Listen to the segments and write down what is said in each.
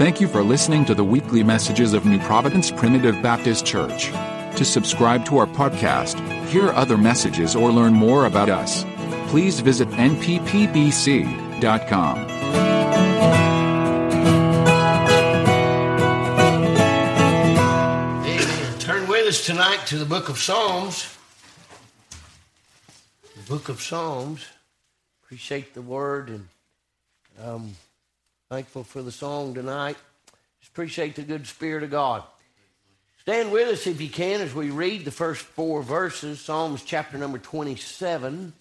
Thank you for listening to the weekly messages of New Providence Primitive Baptist Church. To subscribe to our podcast, hear other messages, or learn more about us, please visit nppbc.com. Amen. Turn with us tonight to the book of Psalms. The book of Psalms. Appreciate the word and um, thankful for the song tonight. Just appreciate the good spirit of God. Stand with us if you can as we read the first four verses. Psalms chapter number 27.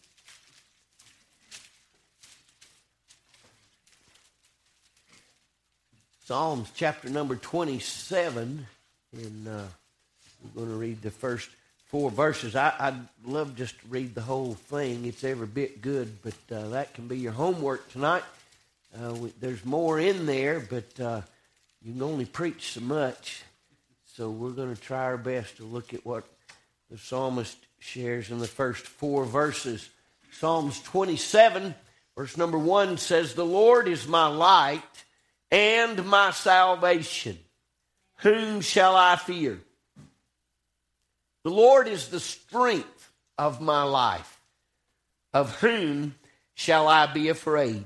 Psalms chapter number 27, and uh, we're going to read the first four verses. I, I'd love just to read the whole thing. It's every bit good, but uh, that can be your homework tonight. Uh, we, there's more in there, but uh, you can only preach so much. So we're going to try our best to look at what the psalmist shares in the first four verses. Psalms 27, verse number 1 says, The Lord is my light and my salvation. Whom shall I fear? The Lord is the strength of my life. Of whom shall I be afraid?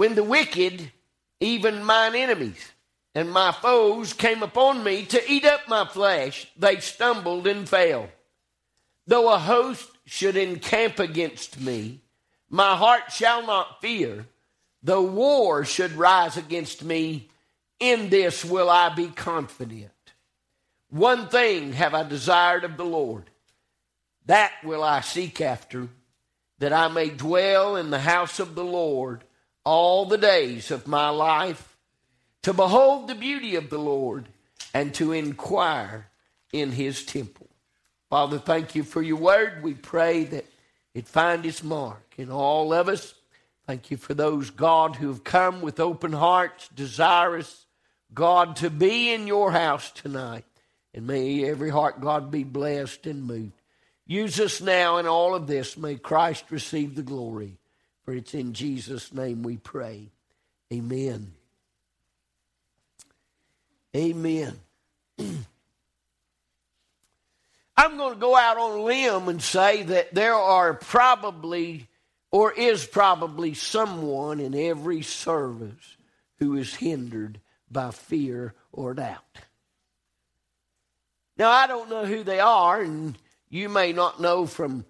When the wicked, even mine enemies, and my foes came upon me to eat up my flesh, they stumbled and fell. Though a host should encamp against me, my heart shall not fear. Though war should rise against me, in this will I be confident. One thing have I desired of the Lord, that will I seek after, that I may dwell in the house of the Lord all the days of my life, to behold the beauty of the Lord and to inquire in his temple. Father, thank you for your word. We pray that it find its mark in all of us. Thank you for those, God, who have come with open hearts, desirous, God, to be in your house tonight. And may every heart, God, be blessed and moved. Use us now in all of this. May Christ receive the glory. For it's in Jesus' name we pray. Amen. Amen. I'm going to go out on a limb and say that there are probably or is probably someone in every service who is hindered by fear or doubt. Now, I don't know who they are, and you may not know from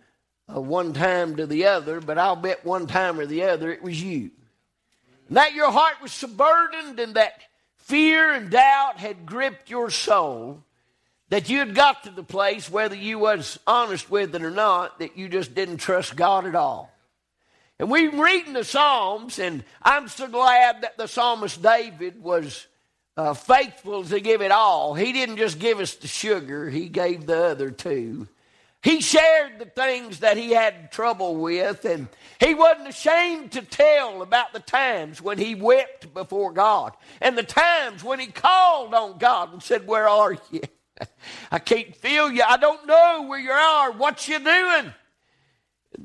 uh, one time to the other, but I'll bet one time or the other it was you. And that your heart was so burdened and that fear and doubt had gripped your soul that you had got to the place, whether you was honest with it or not, that you just didn't trust God at all. And we've been reading the Psalms, and I'm so glad that the psalmist David was uh, faithful to give it all. He didn't just give us the sugar, he gave the other two. He shared the things that he had trouble with, and he wasn't ashamed to tell about the times when he wept before God and the times when he called on God and said, Where are you? I can't feel you. I don't know where you are. What you doing?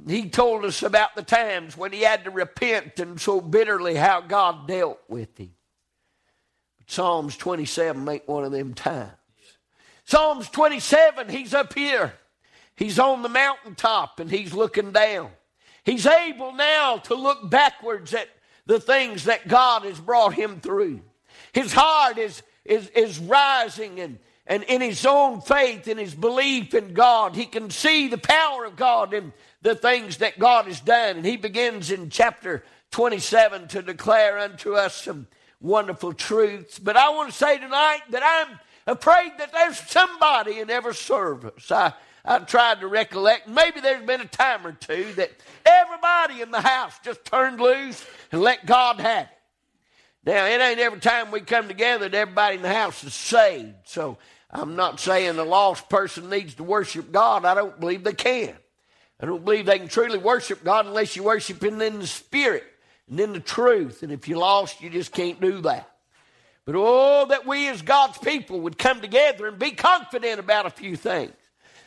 He told us about the times when he had to repent and so bitterly how God dealt with him. But Psalms 27 ain't one of them times. Psalms 27, he's up here. He's on the mountaintop and he's looking down. He's able now to look backwards at the things that God has brought him through. His heart is, is, is rising and, and in his own faith and his belief in God, he can see the power of God in the things that God has done. And he begins in chapter 27 to declare unto us some wonderful truths. But I want to say tonight that I'm afraid that there's somebody in every service. I, I tried to recollect. Maybe there's been a time or two that everybody in the house just turned loose and let God have it. Now, it ain't every time we come together that everybody in the house is saved. So I'm not saying the lost person needs to worship God. I don't believe they can. I don't believe they can truly worship God unless you worship Him in the Spirit and in the truth. And if you're lost, you just can't do that. But oh, that we as God's people would come together and be confident about a few things.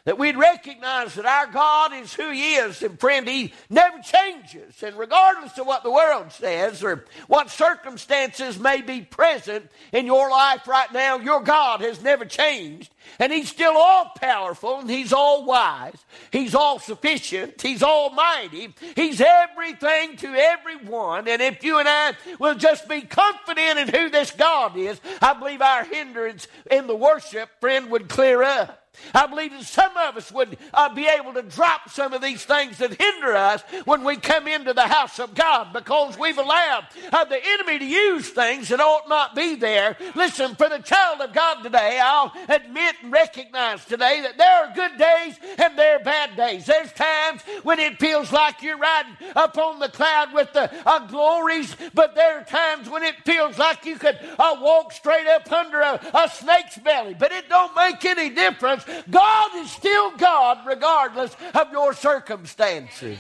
That we'd recognize that our God is who He is, and friend, He never changes. And regardless of what the world says or what circumstances may be present in your life right now, your God has never changed. And He's still all powerful and He's all wise. He's all sufficient. He's almighty. He's everything to everyone. And if you and I will just be confident in who this God is, I believe our hindrance in the worship, friend, would clear up. I believe that some of us would uh, be able to drop some of these things that hinder us when we come into the house of God because we've allowed uh, the enemy to use things that ought not be there. Listen, for the child of God today, I'll admit and recognize today that there are good days and there are bad days. There's times when it feels like you're riding up on the cloud with the uh, glories, but there are times when it feels like you could uh, walk straight up under a, a snake's belly. But it don't make any difference God is still God regardless of your circumstances.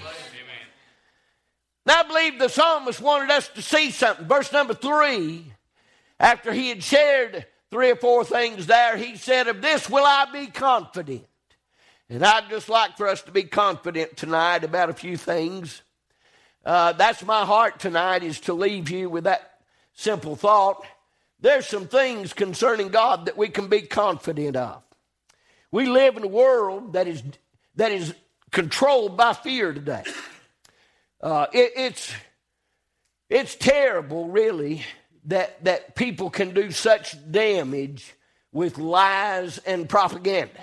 Now, I believe the psalmist wanted us to see something. Verse number three, after he had shared three or four things there, he said, Of this will I be confident. And I'd just like for us to be confident tonight about a few things. Uh, that's my heart tonight, is to leave you with that simple thought. There's some things concerning God that we can be confident of. We live in a world that is, that is controlled by fear today. Uh, it, it's, it's terrible, really, that, that people can do such damage with lies and propaganda.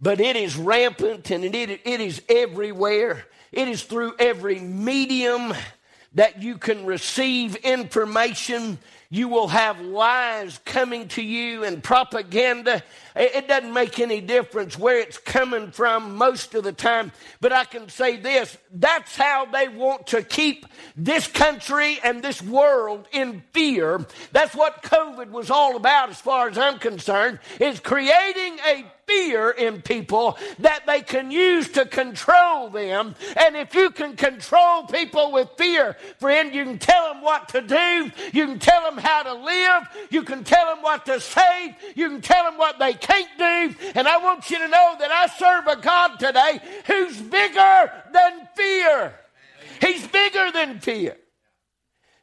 But it is rampant and it, it is everywhere. It is through every medium that you can receive information you will have lies coming to you and propaganda. It doesn't make any difference where it's coming from most of the time. But I can say this that's how they want to keep this country and this world in fear. That's what COVID was all about, as far as I'm concerned, is creating a fear in people that they can use to control them. And if you can control people with fear, friend, you can tell them what to do, you can tell them how to live, you can tell them what to say, you can tell them what they can't do. And I want you to know that I serve a God today who's bigger than fear. He's bigger than fear.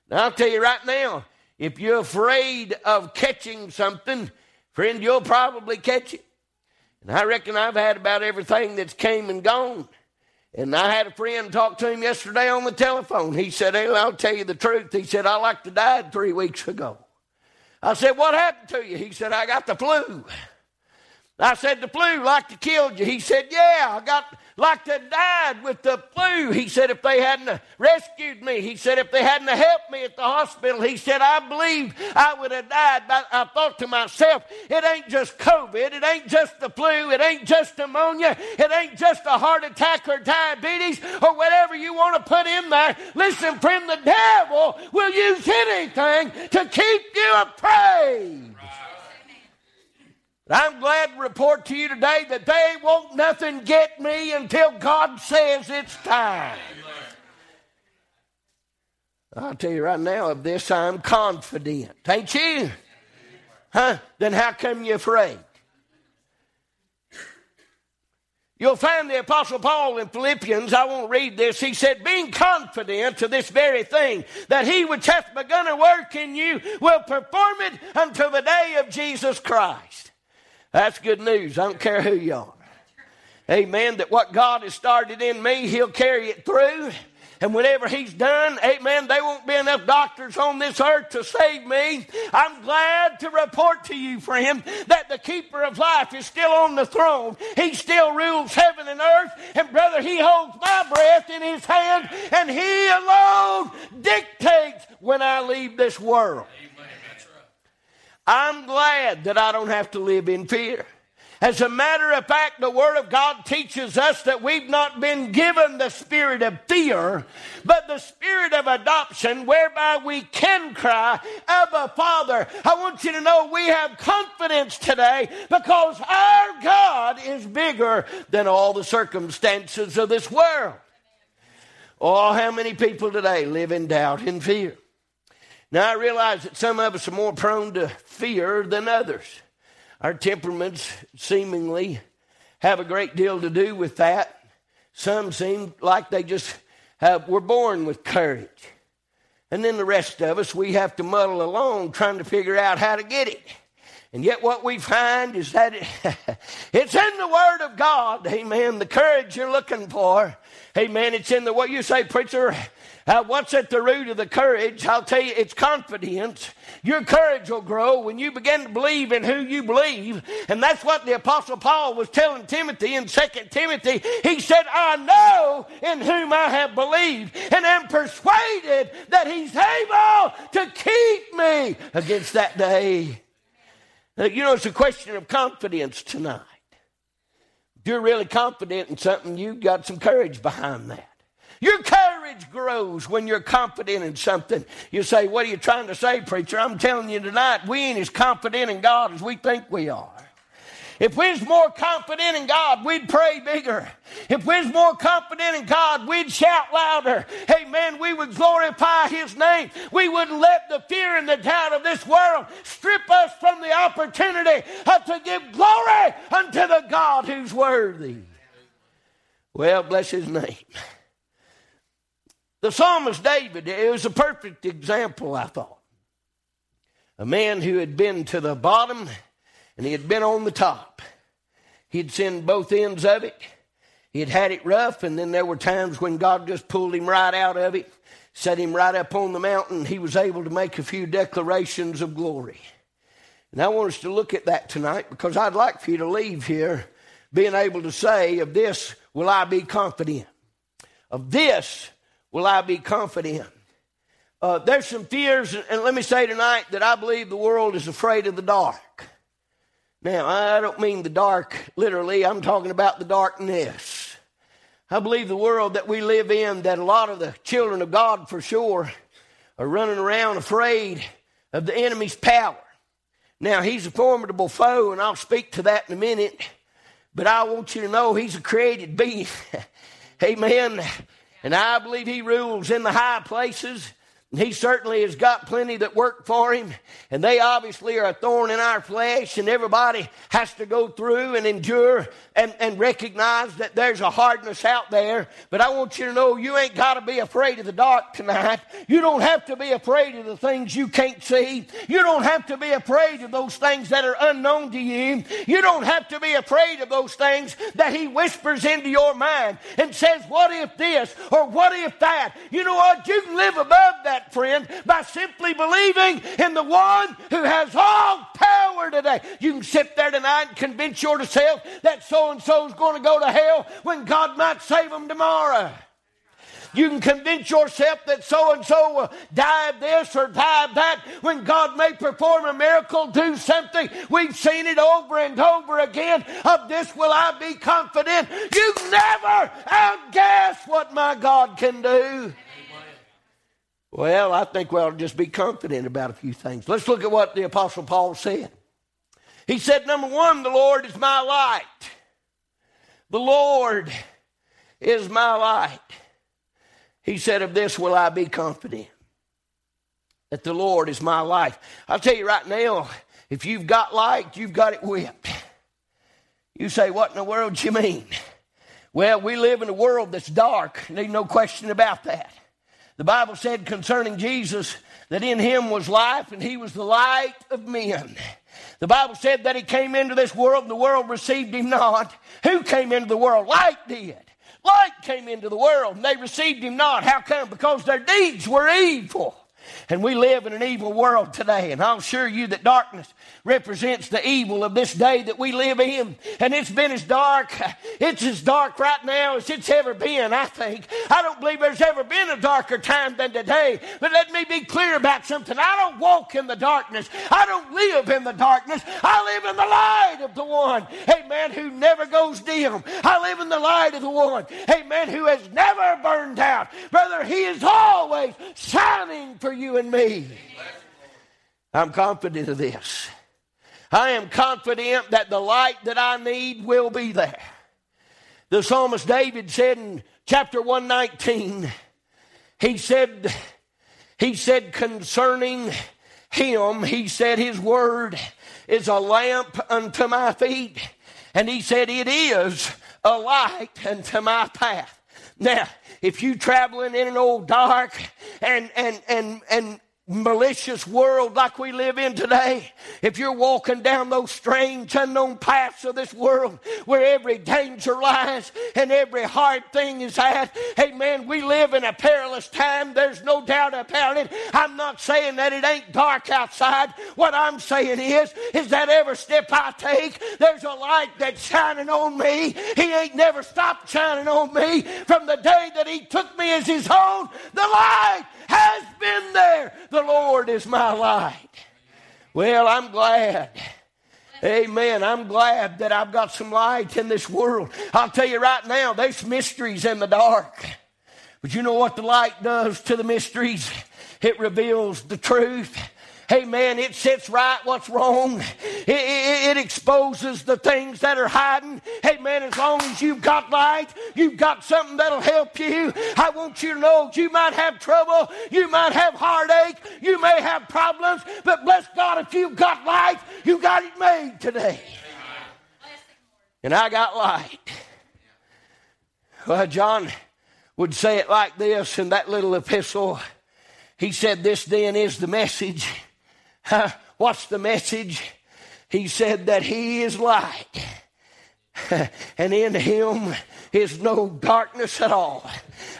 Now, I'll tell you right now, if you're afraid of catching something, friend, you'll probably catch it. And I reckon I've had about everything that's came and gone. And I had a friend talk to him yesterday on the telephone. He said, hey, I'll tell you the truth. He said, I like to died three weeks ago. I said, What happened to you? He said, I got the flu. I said, The flu like to killed you. He said, Yeah, I got like to died with the flu. He said, If they hadn't rescued me, he said, If they hadn't helped me at the hospital, he said, I believe I would have died. But I thought to myself, It ain't just COVID. It ain't just the flu. It ain't just pneumonia. It ain't just a heart attack or diabetes or whatever you want to put in there. Listen, friend, the devil will use anything to keep you afraid. I'm glad to report to you today that they won't nothing get me until God says it's time. I'll tell you right now, of this I'm confident. Ain't you? Huh? Then how come you're afraid? You'll find the Apostle Paul in Philippians, I won't read this. He said, Being confident of this very thing, that he which hath begun a work in you will perform it until the day of Jesus Christ. That's good news. I don't care who you are. Amen. That what God has started in me, He'll carry it through. And whenever he's done, amen, there won't be enough doctors on this earth to save me. I'm glad to report to you, friend, that the keeper of life is still on the throne. He still rules heaven and earth. And brother, he holds my breath in his hand and he alone dictates when I leave this world. I'm glad that I don't have to live in fear. As a matter of fact, the Word of God teaches us that we've not been given the spirit of fear, but the spirit of adoption, whereby we can cry, Abba, Father. I want you to know we have confidence today because our God is bigger than all the circumstances of this world. Oh, how many people today live in doubt and fear? Now, I realize that some of us are more prone to fear than others. Our temperaments seemingly have a great deal to do with that. Some seem like they just have, were born with courage. And then the rest of us, we have to muddle along trying to figure out how to get it. And yet, what we find is that it, it's in the Word of God. Amen. The courage you're looking for. Amen. It's in the what you say, preacher. Uh, what's at the root of the courage? I'll tell you, it's confidence. Your courage will grow when you begin to believe in who you believe. And that's what the Apostle Paul was telling Timothy in 2 Timothy. He said, I know in whom I have believed and am persuaded that he's able to keep me against that day. Uh, you know, it's a question of confidence tonight. If you're really confident in something, you've got some courage behind that. Your courage grows when you're confident in something. You say, What are you trying to say, preacher? I'm telling you tonight, we ain't as confident in God as we think we are. If we was more confident in God, we'd pray bigger. If we was more confident in God, we'd shout louder. Hey, Amen. We would glorify His name. We wouldn't let the fear and the doubt of this world strip us from the opportunity to give glory unto the God who's worthy. Well, bless His name. The psalmist David it was a perfect example, I thought. A man who had been to the bottom and he had been on the top. He'd seen both ends of it. He had had it rough, and then there were times when God just pulled him right out of it, set him right up on the mountain. He was able to make a few declarations of glory. And I want us to look at that tonight because I'd like for you to leave here being able to say, Of this will I be confident. Of this will I be confident? Uh, there's some fears, and let me say tonight that I believe the world is afraid of the dark. Now, I don't mean the dark literally, I'm talking about the darkness. I believe the world that we live in, that a lot of the children of God for sure are running around afraid of the enemy's power. Now, he's a formidable foe, and I'll speak to that in a minute, but I want you to know he's a created being. Amen. And I believe he rules in the high places. He certainly has got plenty that work for him, and they obviously are a thorn in our flesh, and everybody has to go through and endure and, and recognize that there's a hardness out there. But I want you to know you ain't got to be afraid of the dark tonight. You don't have to be afraid of the things you can't see. You don't have to be afraid of those things that are unknown to you. You don't have to be afraid of those things that He whispers into your mind and says, What if this or what if that? You know what? You can live above that that, friend, by simply believing in the one who has all power today. You can sit there tonight and convince yourself that so and so is going to go to hell when God might save them tomorrow. You can convince yourself that so and so will die of this or die of that when God may perform a miracle, do something. We've seen it over and over again. Of this will I be confident. You never outguess what my God can do. Well, I think we ought to just be confident about a few things. Let's look at what the Apostle Paul said. He said, number one, the Lord is my light. The Lord is my light. He said, Of this will I be confident, that the Lord is my life. I'll tell you right now, if you've got light, you've got it whipped. You say, What in the world do you mean? Well, we live in a world that's dark. There's no question about that. The Bible said concerning Jesus that in him was life and he was the light of men. The Bible said that he came into this world and the world received him not. Who came into the world? Light did. Light came into the world and they received him not. How come? Because their deeds were evil. And we live in an evil world today. And I'll assure you that darkness represents the evil of this day that we live in. And it's been as dark, it's as dark right now as it's ever been, I think. I don't believe there's ever been a darker time than today. But let me be clear about something. I don't walk in the darkness, I don't live in the darkness. I live in the light of the one, amen, who never goes dim. I live in the light of the one, amen, who has never burned out. Brother, he is always shining for you and me. I'm confident of this. I am confident that the light that I need will be there. The psalmist David said in chapter 119, he said, he said concerning him, he said, his word is a lamp unto my feet And he said, It is a light unto my path. Now, if you traveling in an old dark and and and and malicious world like we live in today, if you're walking down those strange, unknown paths of this world where every danger lies and every hard thing is at, hey man, we live in a perilous time. There's no doubt about it. I'm not saying that it ain't dark outside. What I'm saying is, is that every step I take, there's a light that's shining on me. He ain't never stopped shining on me from the day that he took me as his own. The light has been there. The Lord is my light. Well, I'm glad. Amen. I'm glad that I've got some light in this world. I'll tell you right now, there's mysteries in the dark. But you know what the light does to the mysteries? It reveals the truth. Hey man, it sets right what's wrong. It, it, it, exposes the things that are hiding. Hey man, as long as you've got light, you've got something that'll help you. I want you to know you might have trouble, you might have heartache, you may have problems, but bless God, if you've got light, you got it made today. And I got light. Well, John would say it like this in that little epistle. He said, This then is the message What's the message? He said that He is light, and in Him is no darkness at all.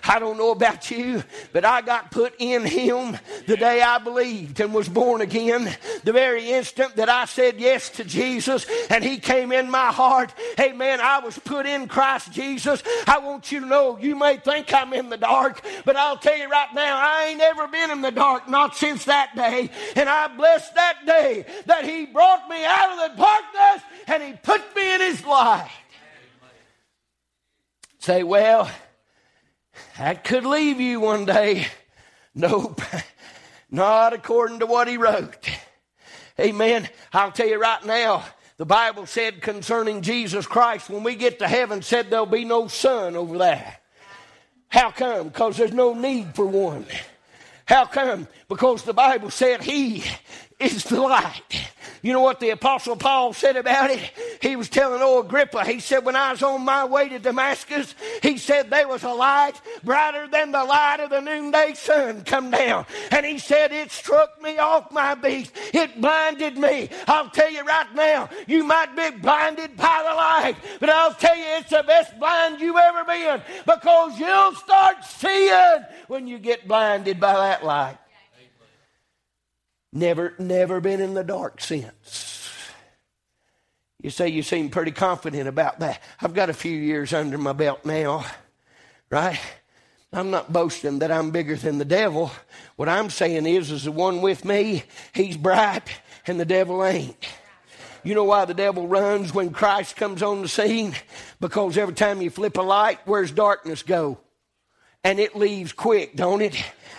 I don't know about you, but I got put in Him the day I believed and was born again. The very instant that I said yes to Jesus and He came in my heart, hey man, I was put in Christ Jesus. I want you to know, you may think I'm in the dark, but I'll tell you right now, I ain't ever been in the dark, not since that day. And I bless that day that He brought me out of the darkness and He put me in His light. Say, well, that could leave you one day. Nope, not according to what he wrote. Amen. I'll tell you right now, the Bible said concerning Jesus Christ, when we get to heaven, said there'll be no sun over there. How come? Because there's no need for one. How come? Because the Bible said he is the light. You know what the Apostle Paul said about it? He was telling old Agrippa, he said, when I was on my way to Damascus, he said there was a light brighter than the light of the noonday sun come down. And he said, it struck me off my beast. It blinded me. I'll tell you right now, you might be blinded by the light, but I'll tell you it's the best blind you've ever been because you'll start seeing when you get blinded by that light. Never, never been in the dark since. You say you seem pretty confident about that. I've got a few years under my belt now, right? I'm not boasting that I'm bigger than the devil. What I'm saying is, is the one with me, he's bright and the devil ain't. You know why the devil runs when Christ comes on the scene? Because every time you flip a light, where's darkness go? And it leaves quick, don't it?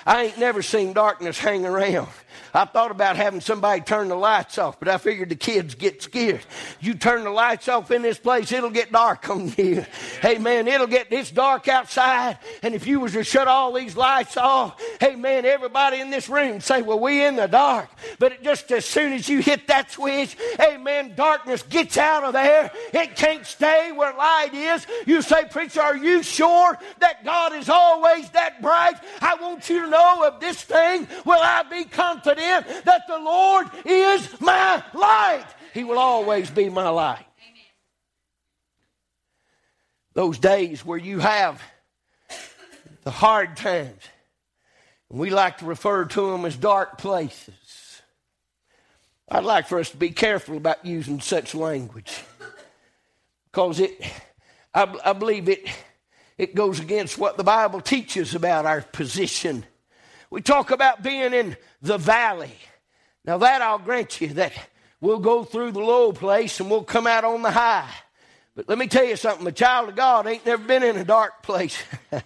I ain't never seen darkness hang around. I thought about having somebody turn the lights off, but I figured the kids get scared. You turn the lights off in this place, it'll get dark on you. Hey man, it'll get it's dark outside, and if you was to shut all these lights off, hey man, everybody in this room say, "Well, we in the dark." But just as soon as you hit that switch, hey man, darkness gets out of there. It can't stay where light is. You say, "Preacher, are you sure that God is always that bright?" I want you to know of this thing. Will I be confident? that the Lord is my light. He will always be my light. Those days where you have the hard times, we like to refer to them as dark places. I'd like for us to be careful about using such language because it, I, I believe it, it goes against what the Bible teaches about our position we talk about being in the valley. Now, that I'll grant you that we'll go through the low place and we'll come out on the high. But let me tell you something a child of God ain't never been in a dark place.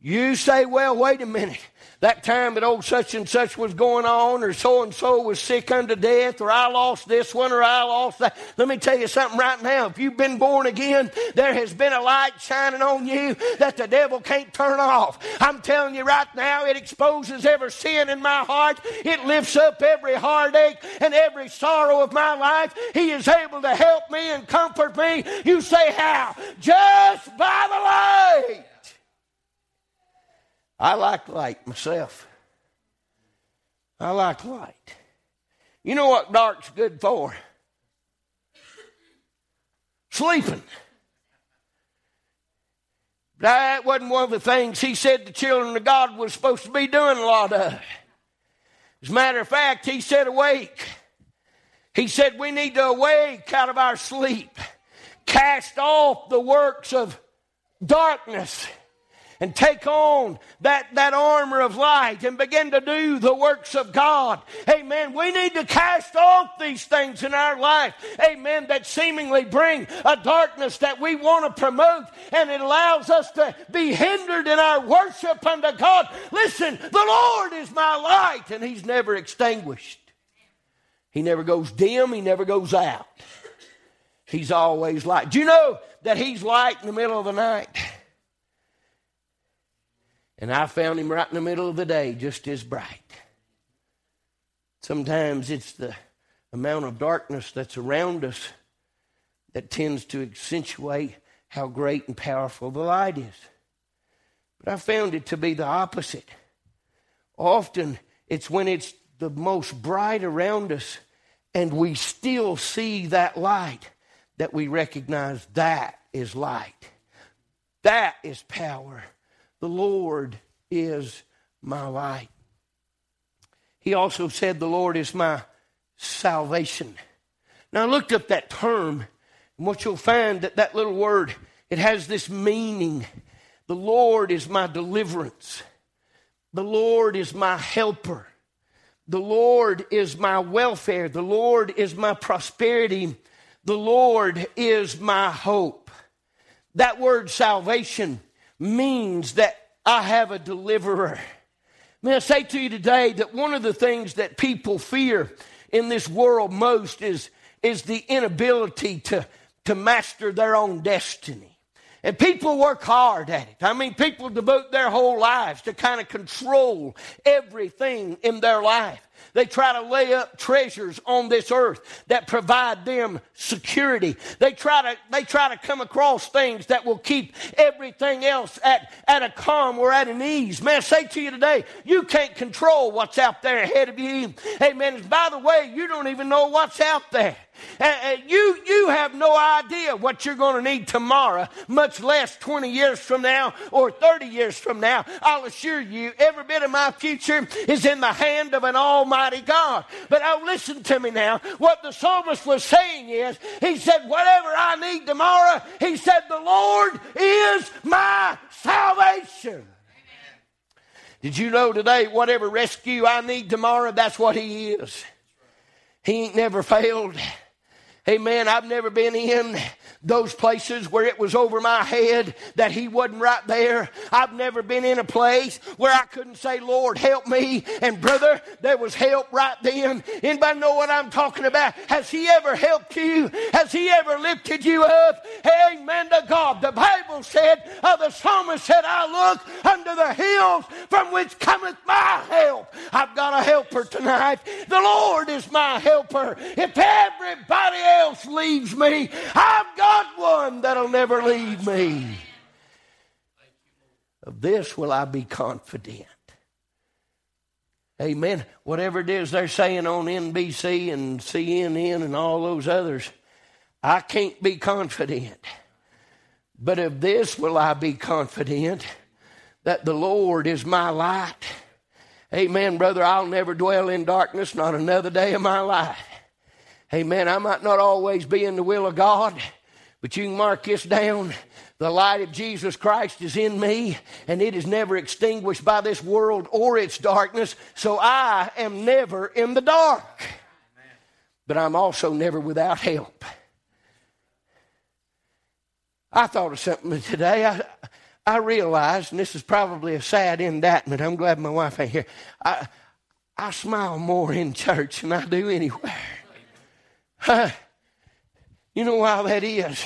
you say, well, wait a minute. That time that old such and such was going on, or so and so was sick unto death, or I lost this one, or I lost that. Let me tell you something right now. If you've been born again, there has been a light shining on you that the devil can't turn off. I'm telling you right now, it exposes every sin in my heart. It lifts up every heartache and every sorrow of my life. He is able to help me and comfort me. You say, How? Just by the light. I like light myself. I like light. You know what dark's good for? Sleeping. That wasn't one of the things he said the children of God was supposed to be doing a lot of. As a matter of fact, he said, awake. He said, we need to awake out of our sleep, cast off the works of darkness and take on that, that armor of light and begin to do the works of God. Amen. We need to cast off these things in our life. Amen. That seemingly bring a darkness that we want to promote and it allows us to be hindered in our worship unto God. Listen, the Lord is my light and He's never extinguished. He never goes dim. He never goes out. He's always light. Do you know that He's light in the middle of the night? And I found him right in the middle of the day, just as bright. Sometimes it's the amount of darkness that's around us that tends to accentuate how great and powerful the light is. But I found it to be the opposite. Often it's when it's the most bright around us and we still see that light that we recognize that is light. That is power. The Lord is my light. He also said, The Lord is my salvation. Now, I looked up that term, and what you'll find that that little word, it has this meaning. The Lord is my deliverance. The Lord is my helper. The Lord is my welfare. The Lord is my prosperity. The Lord is my hope. That word salvation means that I have a deliverer. May I say to you today that one of the things that people fear in this world most is, is the inability to, to master their own destiny. And people work hard at it. I mean, people devote their whole lives to kind of control everything in their life. They try to lay up treasures on this earth that provide them security. They try to, they try to come across things that will keep everything else at, at a calm or at an ease. Man, I say to you today, you can't control what's out there ahead of you. Amen. And By the way, you don't even know what's out there. You, you have no idea what you're going to need tomorrow, much less 20 years from now or 30 years from now. I'll assure you, every bit of my future is in the hand of an almighty God. But oh, listen to me now. What the psalmist was saying is, he said, whatever I need tomorrow, he said, the Lord is my salvation. Did you know today, whatever rescue I need tomorrow, that's what He is. He ain't never failed. Amen. I've never been in those places where it was over my head that He wasn't right there. I've never been in a place where I couldn't say, Lord, help me. And brother, there was help right then. Anybody know what I'm talking about? Has He ever helped you? Has He ever lifted you up? Amen to God. The Bible said, uh, the psalmist said, I look unto the hills from which cometh my help. I've got a helper tonight. The Lord is my helper. If everybody else leaves me, I've got one that'll never leave me. Of this will I be confident. Amen. Whatever it is they're saying on NBC and CNN and all those others, I can't be confident. But of this will I be confident that the Lord is my light. Amen, brother. I'll never dwell in darkness, not another day of my life. Amen. I might not always be in the will of God, but you can mark this down. The light of Jesus Christ is in me, and it is never extinguished by this world or its darkness, so I am never in the dark. But I'm also never without help. I thought of something today. I, I realized, and this is probably a sad indictment, I'm glad my wife ain't here. I, I smile more in church than I do anywhere. You know why that is?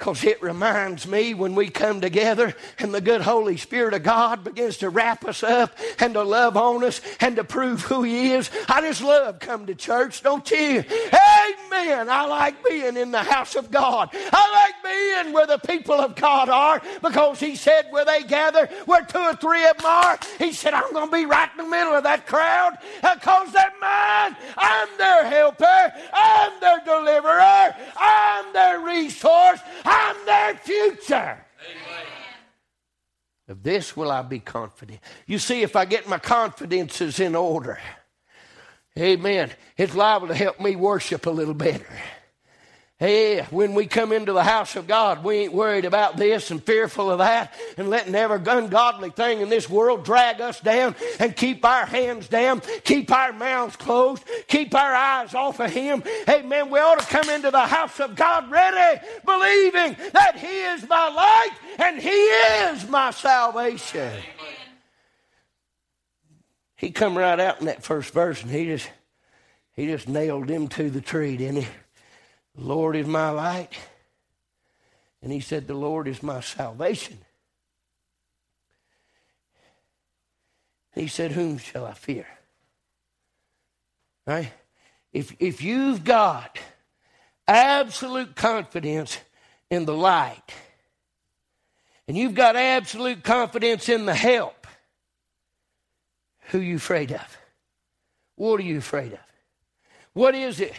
Because it reminds me when we come together and the good Holy Spirit of God begins to wrap us up and to love on us and to prove who He is. I just love coming to church, don't you? Amen. I like being in the house of God. I like being where the people of God are because He said where they gather, where two or three of them are, He said, I'm going to be right in the middle of that crowd because they're mine. I'm their helper. I'm their deliverer. I'm their resource. Future. Amen. Of this will I be confident. You see, if I get my confidences in order, amen, it's liable to help me worship a little better. Hey, when we come into the house of God, we ain't worried about this and fearful of that and letting every ungodly thing in this world drag us down and keep our hands down, keep our mouths closed, keep our eyes off of Him. Hey, man, we ought to come into the house of God ready, believing that He is my light and He is my salvation. He come right out in that first verse and he just he just nailed him to the tree, didn't he? The Lord is my light. And he said, The Lord is my salvation. He said, Whom shall I fear? Right? If, if you've got absolute confidence in the light, and you've got absolute confidence in the help, who you afraid of? What are you afraid of? What is it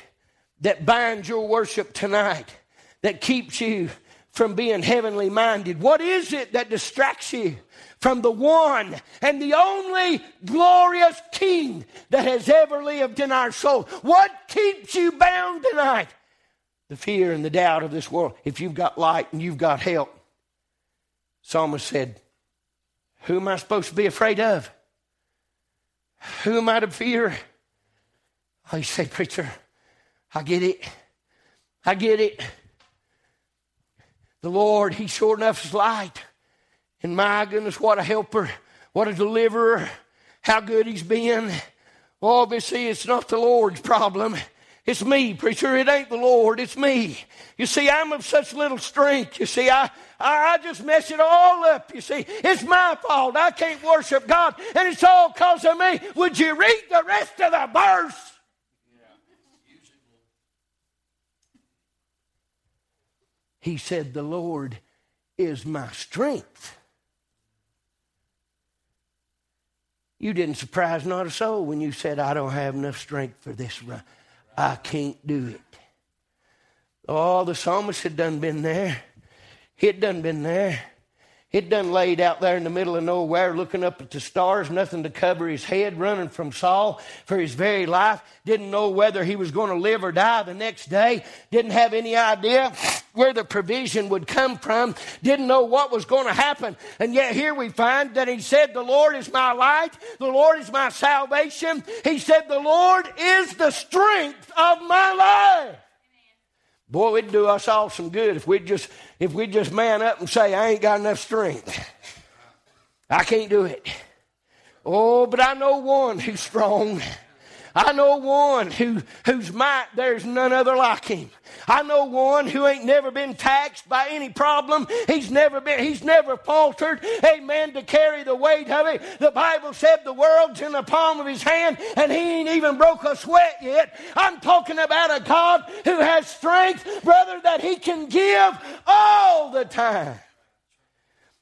that binds your worship tonight, that keeps you from being heavenly minded? What is it that distracts you from the one and the only glorious King that has ever lived in our soul? What keeps you bound tonight? The fear and the doubt of this world. If you've got light and you've got help, Psalmist said, Who am I supposed to be afraid of? Who am I to fear? You say, Preacher, I get it. I get it. The Lord, He sure enough is light. And my goodness, what a helper, what a deliverer, how good He's been. But see, it's not the Lord's problem. It's me, preacher. It ain't the Lord. It's me. You see, I'm of such little strength. You see, I, I, I just mess it all up. You see, it's my fault. I can't worship God, and it's all because of me. Would you read the rest of the verse? He said, The Lord is my strength. You didn't surprise not a soul when you said, I don't have enough strength for this run. I can't do it. Oh, the psalmist had done been there. He had done been there. He'd done laid out there in the middle of nowhere looking up at the stars, nothing to cover his head, running from Saul for his very life. Didn't know whether he was going to live or die the next day. Didn't have any idea where the provision would come from. Didn't know what was going to happen. And yet here we find that he said, The Lord is my light. The Lord is my salvation. He said, The Lord is the strength of my life. Boy, it'd do us all some good if we'd just if we'd just man up and say, I ain't got enough strength. I can't do it. Oh, but I know one who's strong. I know one who, whose might there's none other like him. I know one who ain't never been taxed by any problem. He's never been, he's never faltered, amen, to carry the weight of it. The Bible said the world's in the palm of his hand and he ain't even broke a sweat yet. I'm talking about a God who has strength, brother, that he can give all the time.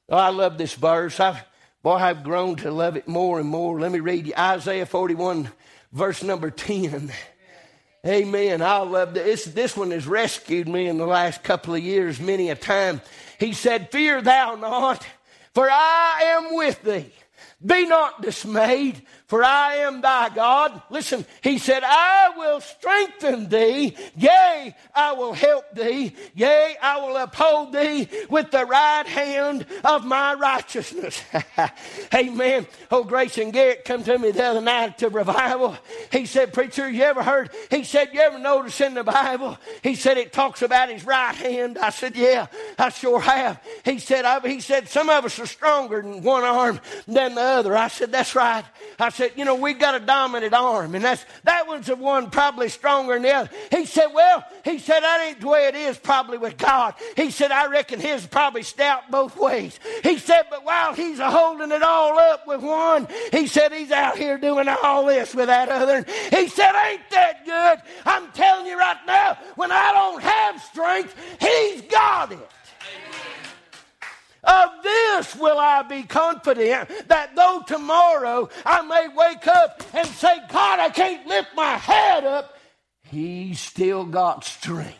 Oh, I love this verse. I've, boy, I've grown to love it more and more. Let me read you Isaiah 41 verse number 10. Amen. I love this. This one has rescued me in the last couple of years many a time. He said, Fear thou not, for I am with thee. Be not dismayed, for I am thy God. Listen, he said, I will strengthen thee. Yea, I will help thee. Yea, I will uphold thee with the right hand of my righteousness. Amen. Oh, Grace and Garrett come to me the other night to revival. He said, Preacher, you ever heard? He said, You ever notice in the Bible? He said, It talks about his right hand. I said, Yeah, I sure have. He said, I, He said, Some of us are stronger than one arm than the other. I said, That's right. I said, You know, we got a dominant arm, and that's that one's the one probably stronger than the other. He said, Well, he said, That ain't the way it is probably with God. He said, I reckon his probably stout both ways. He said, But while he's holding it all up with one, he said, He's out here doing all this with that other. He said, Ain't that good? I'm telling you right now, when I don't have strength, he's got it. Of this will I be confident that though tomorrow I may wake up and say, God, I can't lift my head up, He's still got strength.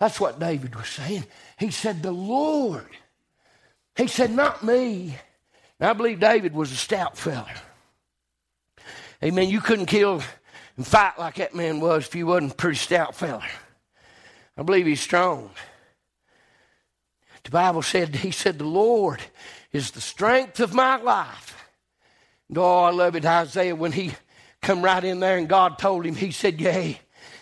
That's what David was saying. He said, The Lord. He said, Not me. Now, I believe David was a stout fella. Amen. You couldn't kill and fight like that man was if you wasn't a pretty stout fella. I believe he's strong. The Bible said, He said, The Lord is the strength of my life. And oh, I love it, Isaiah, when he come right in there and God told him, He said, Yea.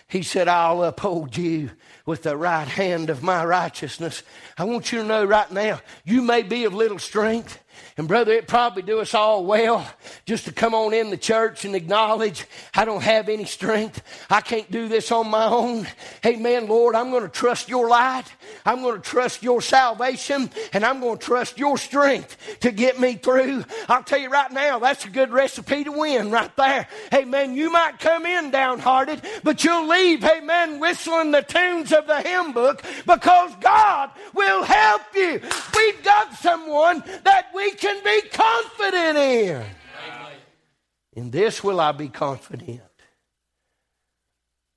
He said, I'll uphold you with the right hand of my righteousness. I want you to know right now, you may be of little strength. And brother, it probably do us all well just to come on in the church and acknowledge I don't have any strength. I can't do this on my own. Amen, Lord, I'm going to trust your light. I'm going to trust your salvation and I'm going to trust your strength to get me through. I'll tell you right now, that's a good recipe to win right there. Amen. You might come in downhearted, but you'll leave, amen, whistling the tunes of the hymn book because God will help you. We've got someone that we can be confident in. In this will I be confident.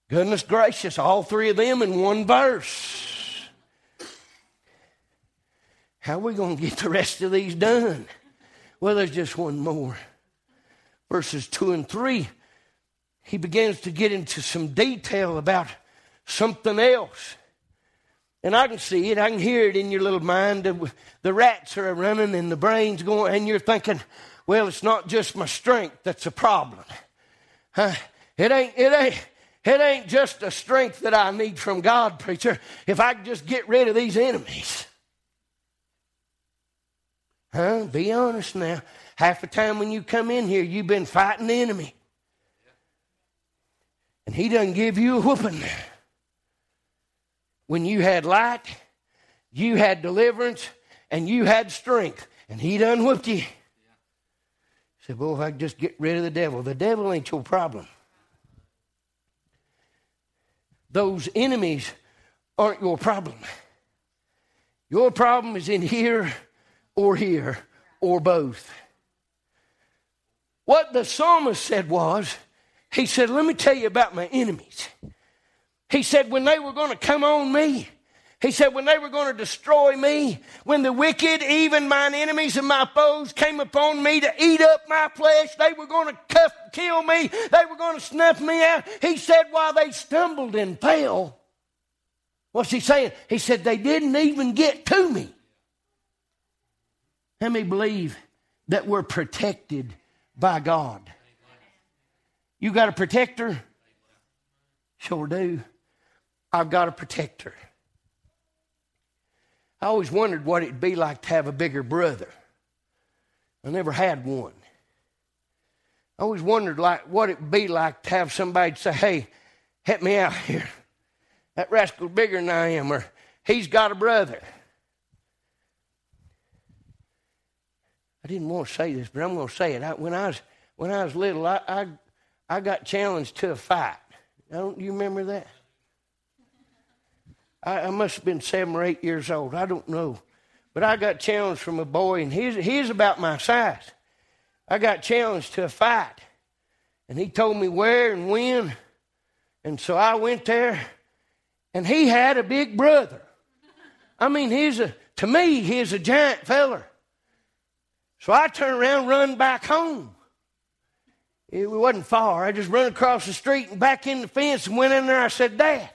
Goodness gracious, all three of them in one verse. How are we going to get the rest of these done? Well, there's just one more. Verses 2 and 3, he begins to get into some detail about something else. And I can see it, I can hear it in your little mind. The rats are running and the brain's going, and you're thinking, well, it's not just my strength that's a problem. Huh? It ain't, it ain't, it ain't just the strength that I need from God, preacher. If I can just get rid of these enemies. Huh? Be honest now. Half the time when you come in here, you've been fighting the enemy. And he doesn't give you a whooping when you had light, you had deliverance, and you had strength, and he done whooped you. Said, Boy, if I could just get rid of the devil. The devil ain't your problem. Those enemies aren't your problem. Your problem is in here or here or both. What the psalmist said was, he said, Let me tell you about my enemies. He said, when they were going to come on me, he said, when they were going to destroy me, when the wicked, even mine enemies and my foes, came upon me to eat up my flesh, they were going to cuff, kill me, they were going to snuff me out. He said, while they stumbled and fell, what's he saying? He said, they didn't even get to me. Let me believe that we're protected by God? You got a protector? Sure do. I've got a protector. I always wondered what it'd be like to have a bigger brother. I never had one. I always wondered like what it'd be like to have somebody say, "Hey, help me out here. That rascal's bigger than I am," or "He's got a brother." I didn't want to say this, but I'm going to say it. I, when I was when I was little, I, I I got challenged to a fight. Don't you remember that? I, I must have been seven or eight years old. I don't know. But I got challenged from a boy, and he's, he's about my size. I got challenged to a fight. And he told me where and when. And so I went there, and he had a big brother. I mean, he's a, to me, he's a giant feller. So I turned around, run back home. It wasn't far. I just run across the street and back in the fence and went in there. I said, Dad,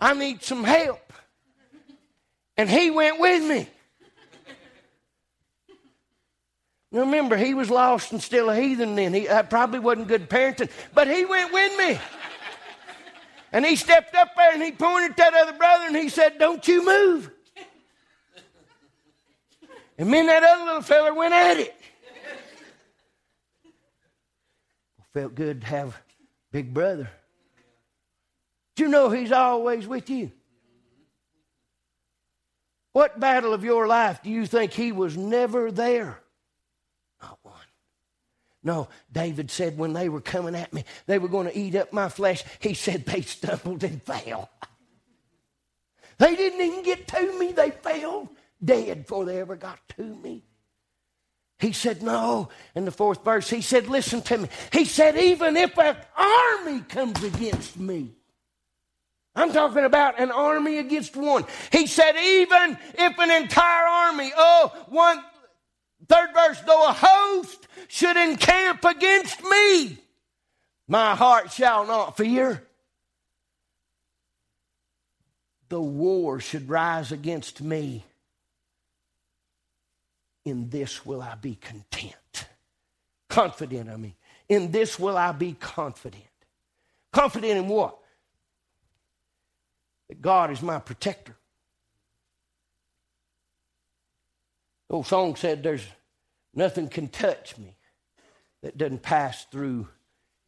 I need some help. And he went with me. Now remember, he was lost and still a heathen then. He probably wasn't good parenting, but he went with me. And he stepped up there and he pointed at that other brother and he said, Don't you move. And and that other little feller went at it. Felt good to have big brother. You know he's always with you? What battle of your life do you think he was never there? Not one. No, David said when they were coming at me, they were going to eat up my flesh. He said they stumbled and fell. They didn't even get to me, they fell dead before they ever got to me. He said, No. In the fourth verse, he said, Listen to me. He said, Even if an army comes against me, I'm talking about an army against one. He said, Even if an entire army, oh, one, third verse, though a host should encamp against me, my heart shall not fear. The war should rise against me in this will I be content. Confident, I mean. In this will I be confident. Confident in what? That God is my protector. The old song said, There's nothing can touch me that doesn't pass through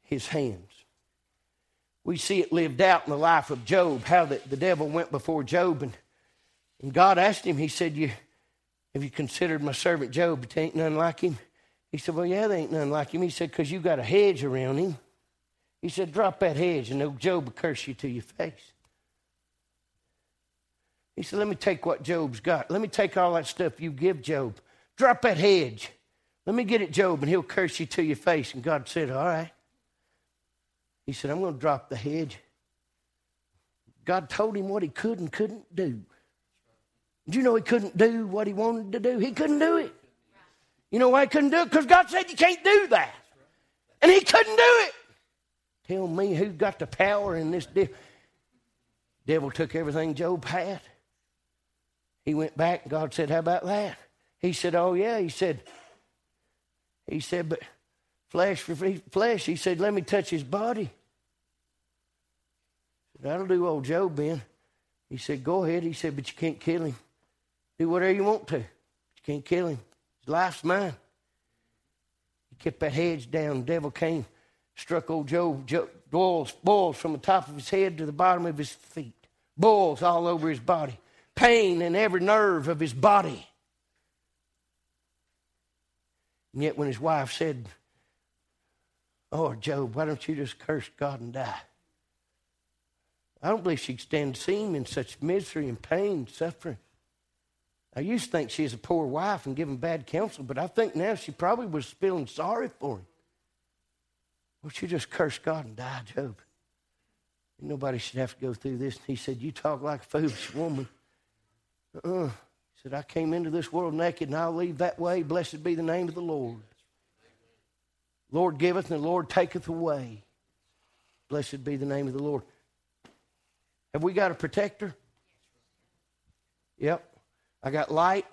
his hands. We see it lived out in the life of Job, how the, the devil went before Job and, and God asked him, He said, You have you considered my servant Job? It ain't none like him. He said, Well, yeah, there ain't none like him. He said, Because you got a hedge around him. He said, Drop that hedge, and Job will curse you to your face. He said, Let me take what Job's got. Let me take all that stuff you give Job. Drop that hedge. Let me get it, Job, and he'll curse you to your face. And God said, All right. He said, I'm going to drop the hedge. God told him what he could and couldn't do. Did you know he couldn't do what he wanted to do? He couldn't do it. You know why he couldn't do it? Because God said you can't do that. And he couldn't do it. Tell me who got the power in this deal. Devil took everything Job had. He went back and God said, How about that? He said, Oh yeah. He said, He said, but flesh for flesh. He said, Let me touch his body. Said, That'll do old Job, Ben. He said, Go ahead. He said, But you can't kill him. Do whatever you want to. You can't kill him. His life's mine. He kept that hedge down. The devil came, struck old Job, Job boils, boils from the top of his head to the bottom of his feet. Boils all over his body. Pain in every nerve of his body. And yet when his wife said, Oh, Job, why don't you just curse God and die? I don't believe she'd stand to see him in such misery and pain suffering. I used to think she was a poor wife and him bad counsel, but I think now she probably was feeling sorry for him. Well, she just curse God and die, Job. Nobody should have to go through this. And he said, You talk like a foolish woman. He said, I came into this world naked and I'll leave that way. Blessed be the name of the Lord. Lord giveth and the Lord taketh away. Blessed be the name of the Lord. Have we got a protector? Yep. I got light.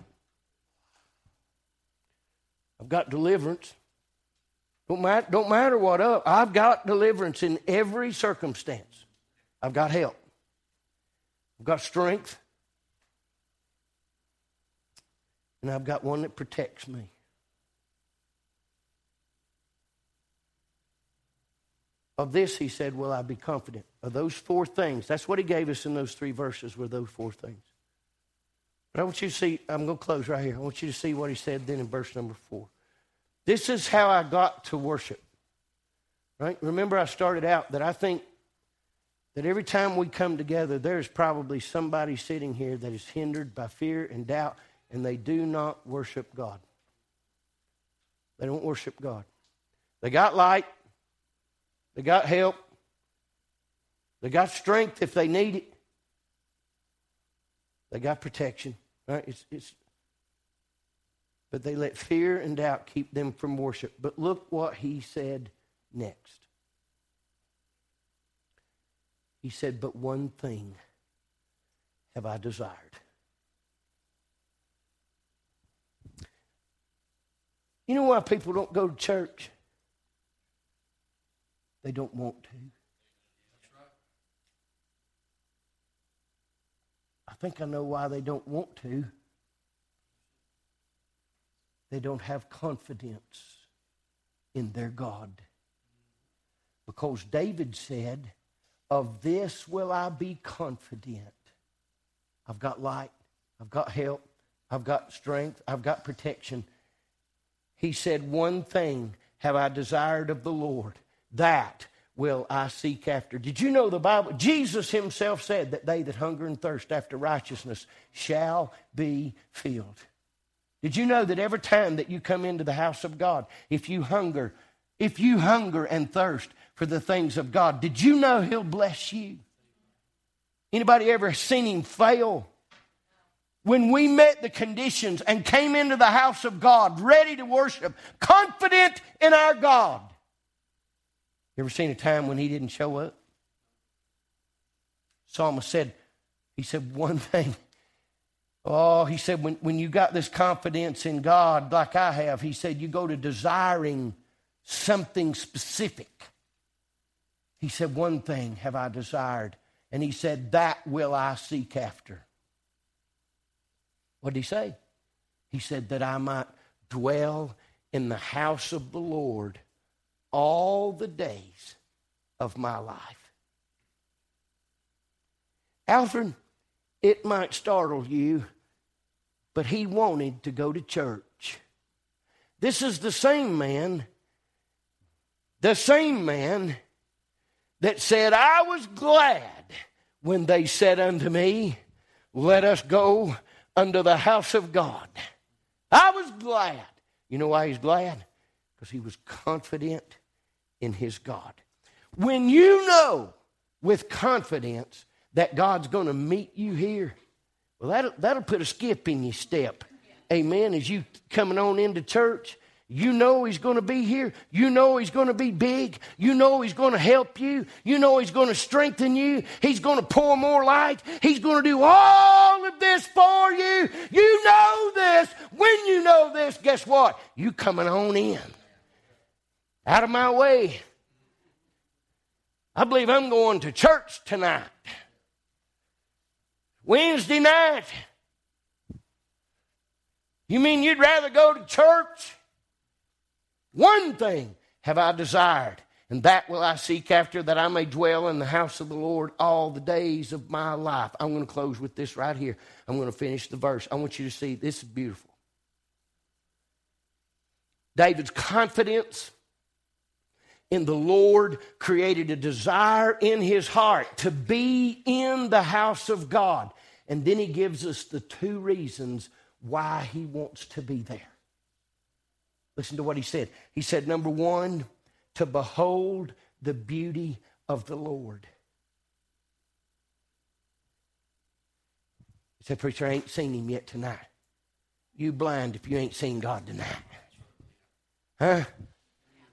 I've got deliverance. Don't matter, don't matter what up. I've got deliverance in every circumstance. I've got help. I've got strength. And I've got one that protects me. Of this, he said, Will I be confident? Of those four things. That's what he gave us in those three verses, were those four things. But I want you to see, I'm going to close right here. I want you to see what he said then in verse number four. This is how I got to worship. Right? Remember, I started out that I think that every time we come together, there's probably somebody sitting here that is hindered by fear and doubt, and they do not worship God. They don't worship God. They got light, they got help, they got strength if they need it, they got protection. Right? It's, it's, but they let fear and doubt keep them from worship. But look what he said next. He said, But one thing have I desired. You know why people don't go to church? They don't want to. I think I know why they don't want to. They don't have confidence in their God. Because David said, Of this will I be confident. I've got light, I've got help, I've got strength, I've got protection. He said, One thing have I desired of the Lord, that will I seek after. Did you know the Bible? Jesus himself said that they that hunger and thirst after righteousness shall be filled. Did you know that every time that you come into the house of God, if you hunger, if you hunger and thirst for the things of God, did you know he'll bless you? Anybody ever seen him fail? When we met the conditions and came into the house of God ready to worship, confident in our God, you ever seen a time when he didn't show up? Psalmist said, he said one thing. Oh, he said, when, when you got this confidence in God like I have, he said, you go to desiring something specific. He said, One thing have I desired. And he said, That will I seek after. What did he say? He said, That I might dwell in the house of the Lord all the days of my life. Alfred, it might startle you, but he wanted to go to church. This is the same man, the same man that said, I was glad when they said unto me, Let us go unto the house of God. I was glad. You know why he's glad? Because he was confident in his God. When you know with confidence that God's going to meet you here, well, that'll, that'll put a skip in your step. Amen. As you coming on into church, you know He's going to be here. You know He's going to be big. You know He's going to help you. You know He's going to strengthen you. He's going to pour more light. He's going to do all of this for you. You know this. When you know this, guess what? You coming on in. Out of my way. I believe I'm going to church tonight. Wednesday night. You mean you'd rather go to church? One thing have I desired, and that will I seek after, that I may dwell in the house of the Lord all the days of my life. I'm going to close with this right here. I'm going to finish the verse. I want you to see this is beautiful. David's confidence in the Lord created a desire in his heart to be in the house of God. And then he gives us the two reasons why he wants to be there. Listen to what he said. He said, number one, to behold the beauty of the Lord. He said, Preacher, I ain't seen him yet tonight. You blind if you ain't seen God tonight. Huh?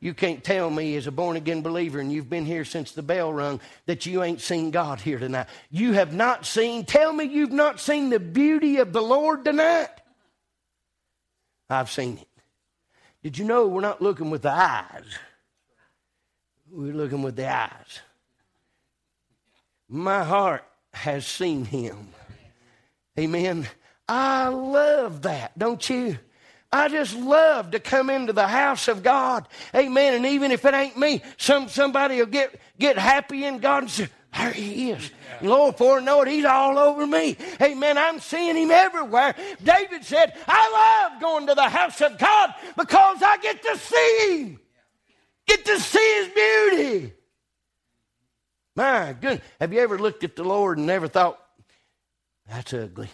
You can't tell me as a born again believer and you've been here since the bell rung that you ain't seen God here tonight. You have not seen, tell me you've not seen the beauty of the Lord tonight. I've seen it. Did you know we're not looking with the eyes? We're looking with the eyes. My heart has seen him. Amen. I love that, don't you? I just love to come into the house of God. Amen. And even if it ain't me, some somebody will get get happy in God and say, there he is. Yeah. Lord, for know it, he's all over me. Amen. I'm seeing him everywhere. David said, I love going to the house of God because I get to see him. Get to see his beauty. My goodness. Have you ever looked at the Lord and never thought, that's ugly?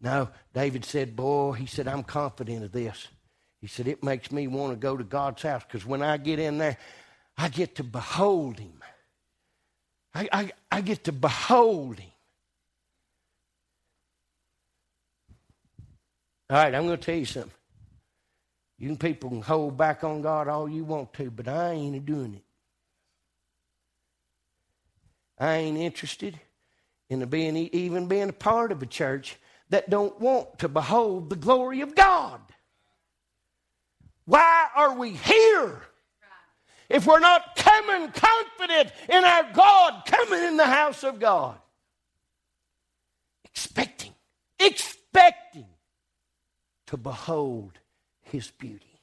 No, David said, Boy, he said, I'm confident of this. He said, It makes me want to go to God's house because when I get in there, I get to behold him. I, I, I get to behold him. All right, I'm going to tell you something. You people can hold back on God all you want to, but I ain't doing it. I ain't interested in being even being a part of a church that don't want to behold the glory of God. Why are we here? If we're not coming confident in our God, coming in the house of God, expecting, expecting to behold His beauty.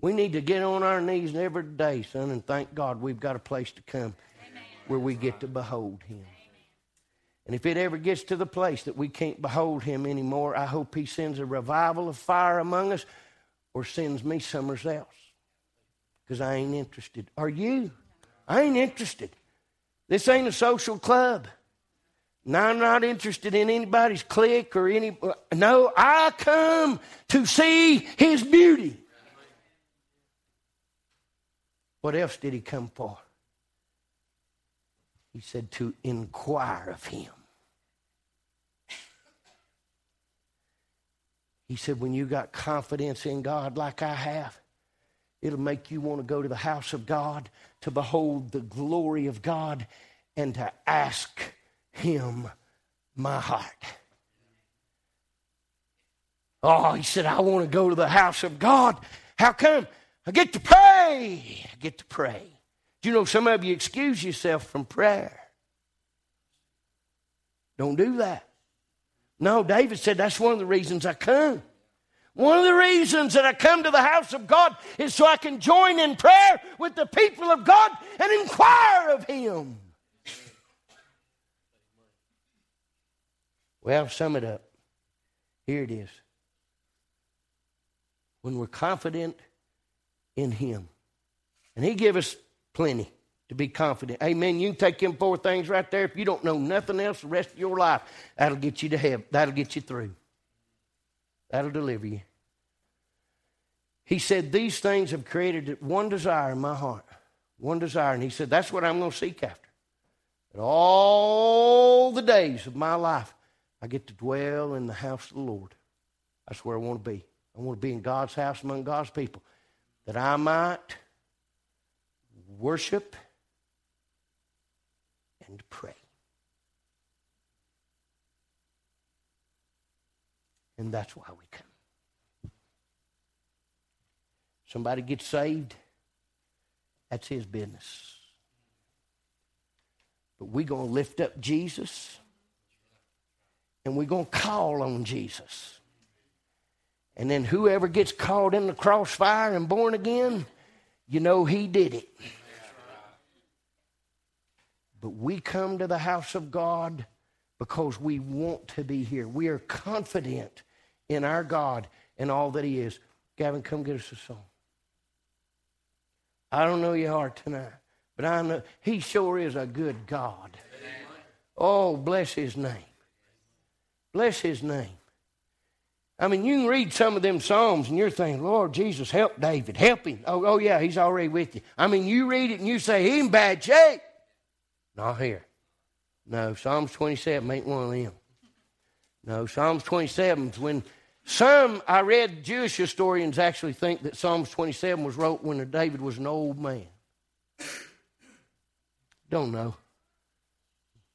We need to get on our knees every day, son, and thank God we've got a place to come Amen. where we get to behold Him. And if it ever gets to the place that we can't behold Him anymore, I hope He sends a revival of fire among us or sends me somewhere else. Because I ain't interested. Are you? I ain't interested. This ain't a social club. Now I'm not interested in anybody's clique or any. No, I come to see His beauty. What else did he come for? He said to inquire of him. He said, when you got confidence in God like I have, it'll make you want to go to the house of God to behold the glory of God and to ask him my heart. Oh, he said, I want to go to the house of God. How come? I get to pray. I get to pray. Do you know some of you excuse yourself from prayer? Don't do that. No, David said that's one of the reasons I come. One of the reasons that I come to the house of God is so I can join in prayer with the people of God and inquire of Him. Well, sum it up. Here it is. When we're confident in Him. And He give us plenty to be confident. Amen. You can take them four things right there. If you don't know nothing else the rest of your life, that'll get you to heaven. That'll get you through. That'll deliver you. He said, These things have created one desire in my heart. One desire. And he said, That's what I'm going to seek after. That all the days of my life, I get to dwell in the house of the Lord. That's where I want to be. I want to be in God's house among God's people that I might worship and pray. And that's why we come. Somebody gets saved, that's his business. But we're going to lift up Jesus and we're going to call on Jesus. And then whoever gets caught in the crossfire and born again, you know he did it. But we come to the house of God because we want to be here. We are confident in our God and all that He is. Gavin, come get us a song. I don't know your heart tonight, but I know He sure is a good God. Oh, bless His name. Bless His name. I mean, you can read some of them Psalms and you're thinking, Lord Jesus, help David. Help him. Oh, oh yeah, he's already with you. I mean, you read it and you say, he's in bad shape. Not here. No, Psalms 27 ain't one of them. No, Psalms 27 is when some, I read Jewish historians actually think that Psalms 27 was wrote when David was an old man. Don't know.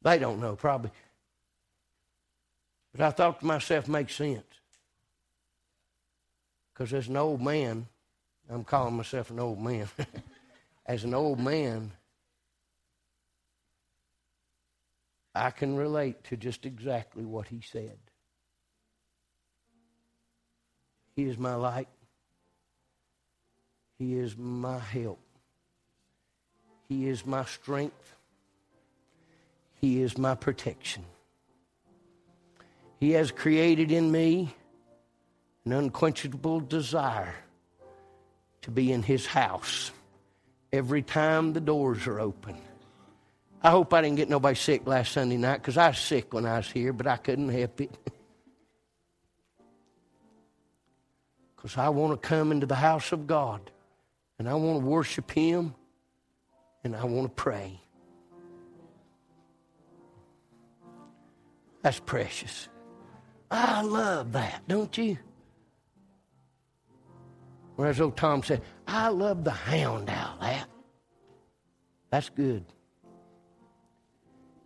They don't know, probably. But I thought to myself, makes sense. Because as an old man, I'm calling myself an old man. as an old man, I can relate to just exactly what he said. He is my light. He is my help. He is my strength. He is my protection. He has created in me an unquenchable desire to be in his house every time the doors are open. I hope I didn't get nobody sick last Sunday night because I was sick when I was here, but I couldn't help it. Because I want to come into the house of God and I want to worship Him and I want to pray. That's precious. I love that, don't you? Or as old Tom said, I love the hound owl, that. That's good.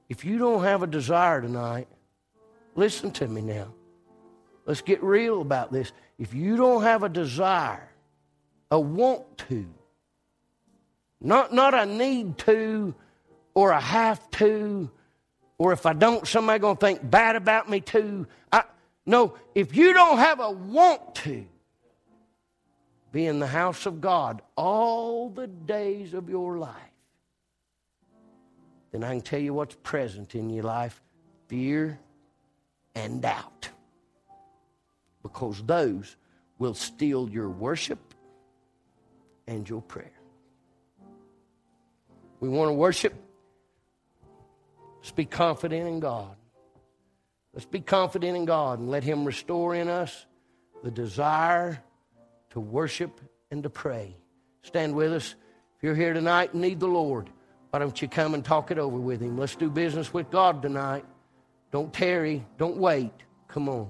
If you don't have a desire tonight, listen to me now. Let's get real about this. If you don't have a desire, a want to, not, not a need to or a have to, or if I don't, somebody going to think bad about me too. I, no, if you don't have a want to be in the house of God all the days of your life, then I can tell you what's present in your life fear and doubt. Because those will steal your worship and your prayer. We want to worship. Let's be confident in God. Let's be confident in God and let Him restore in us the desire to worship and to pray. Stand with us. If you're here tonight and need the Lord, why don't you come and talk it over with Him? Let's do business with God tonight. Don't tarry. Don't wait. Come on.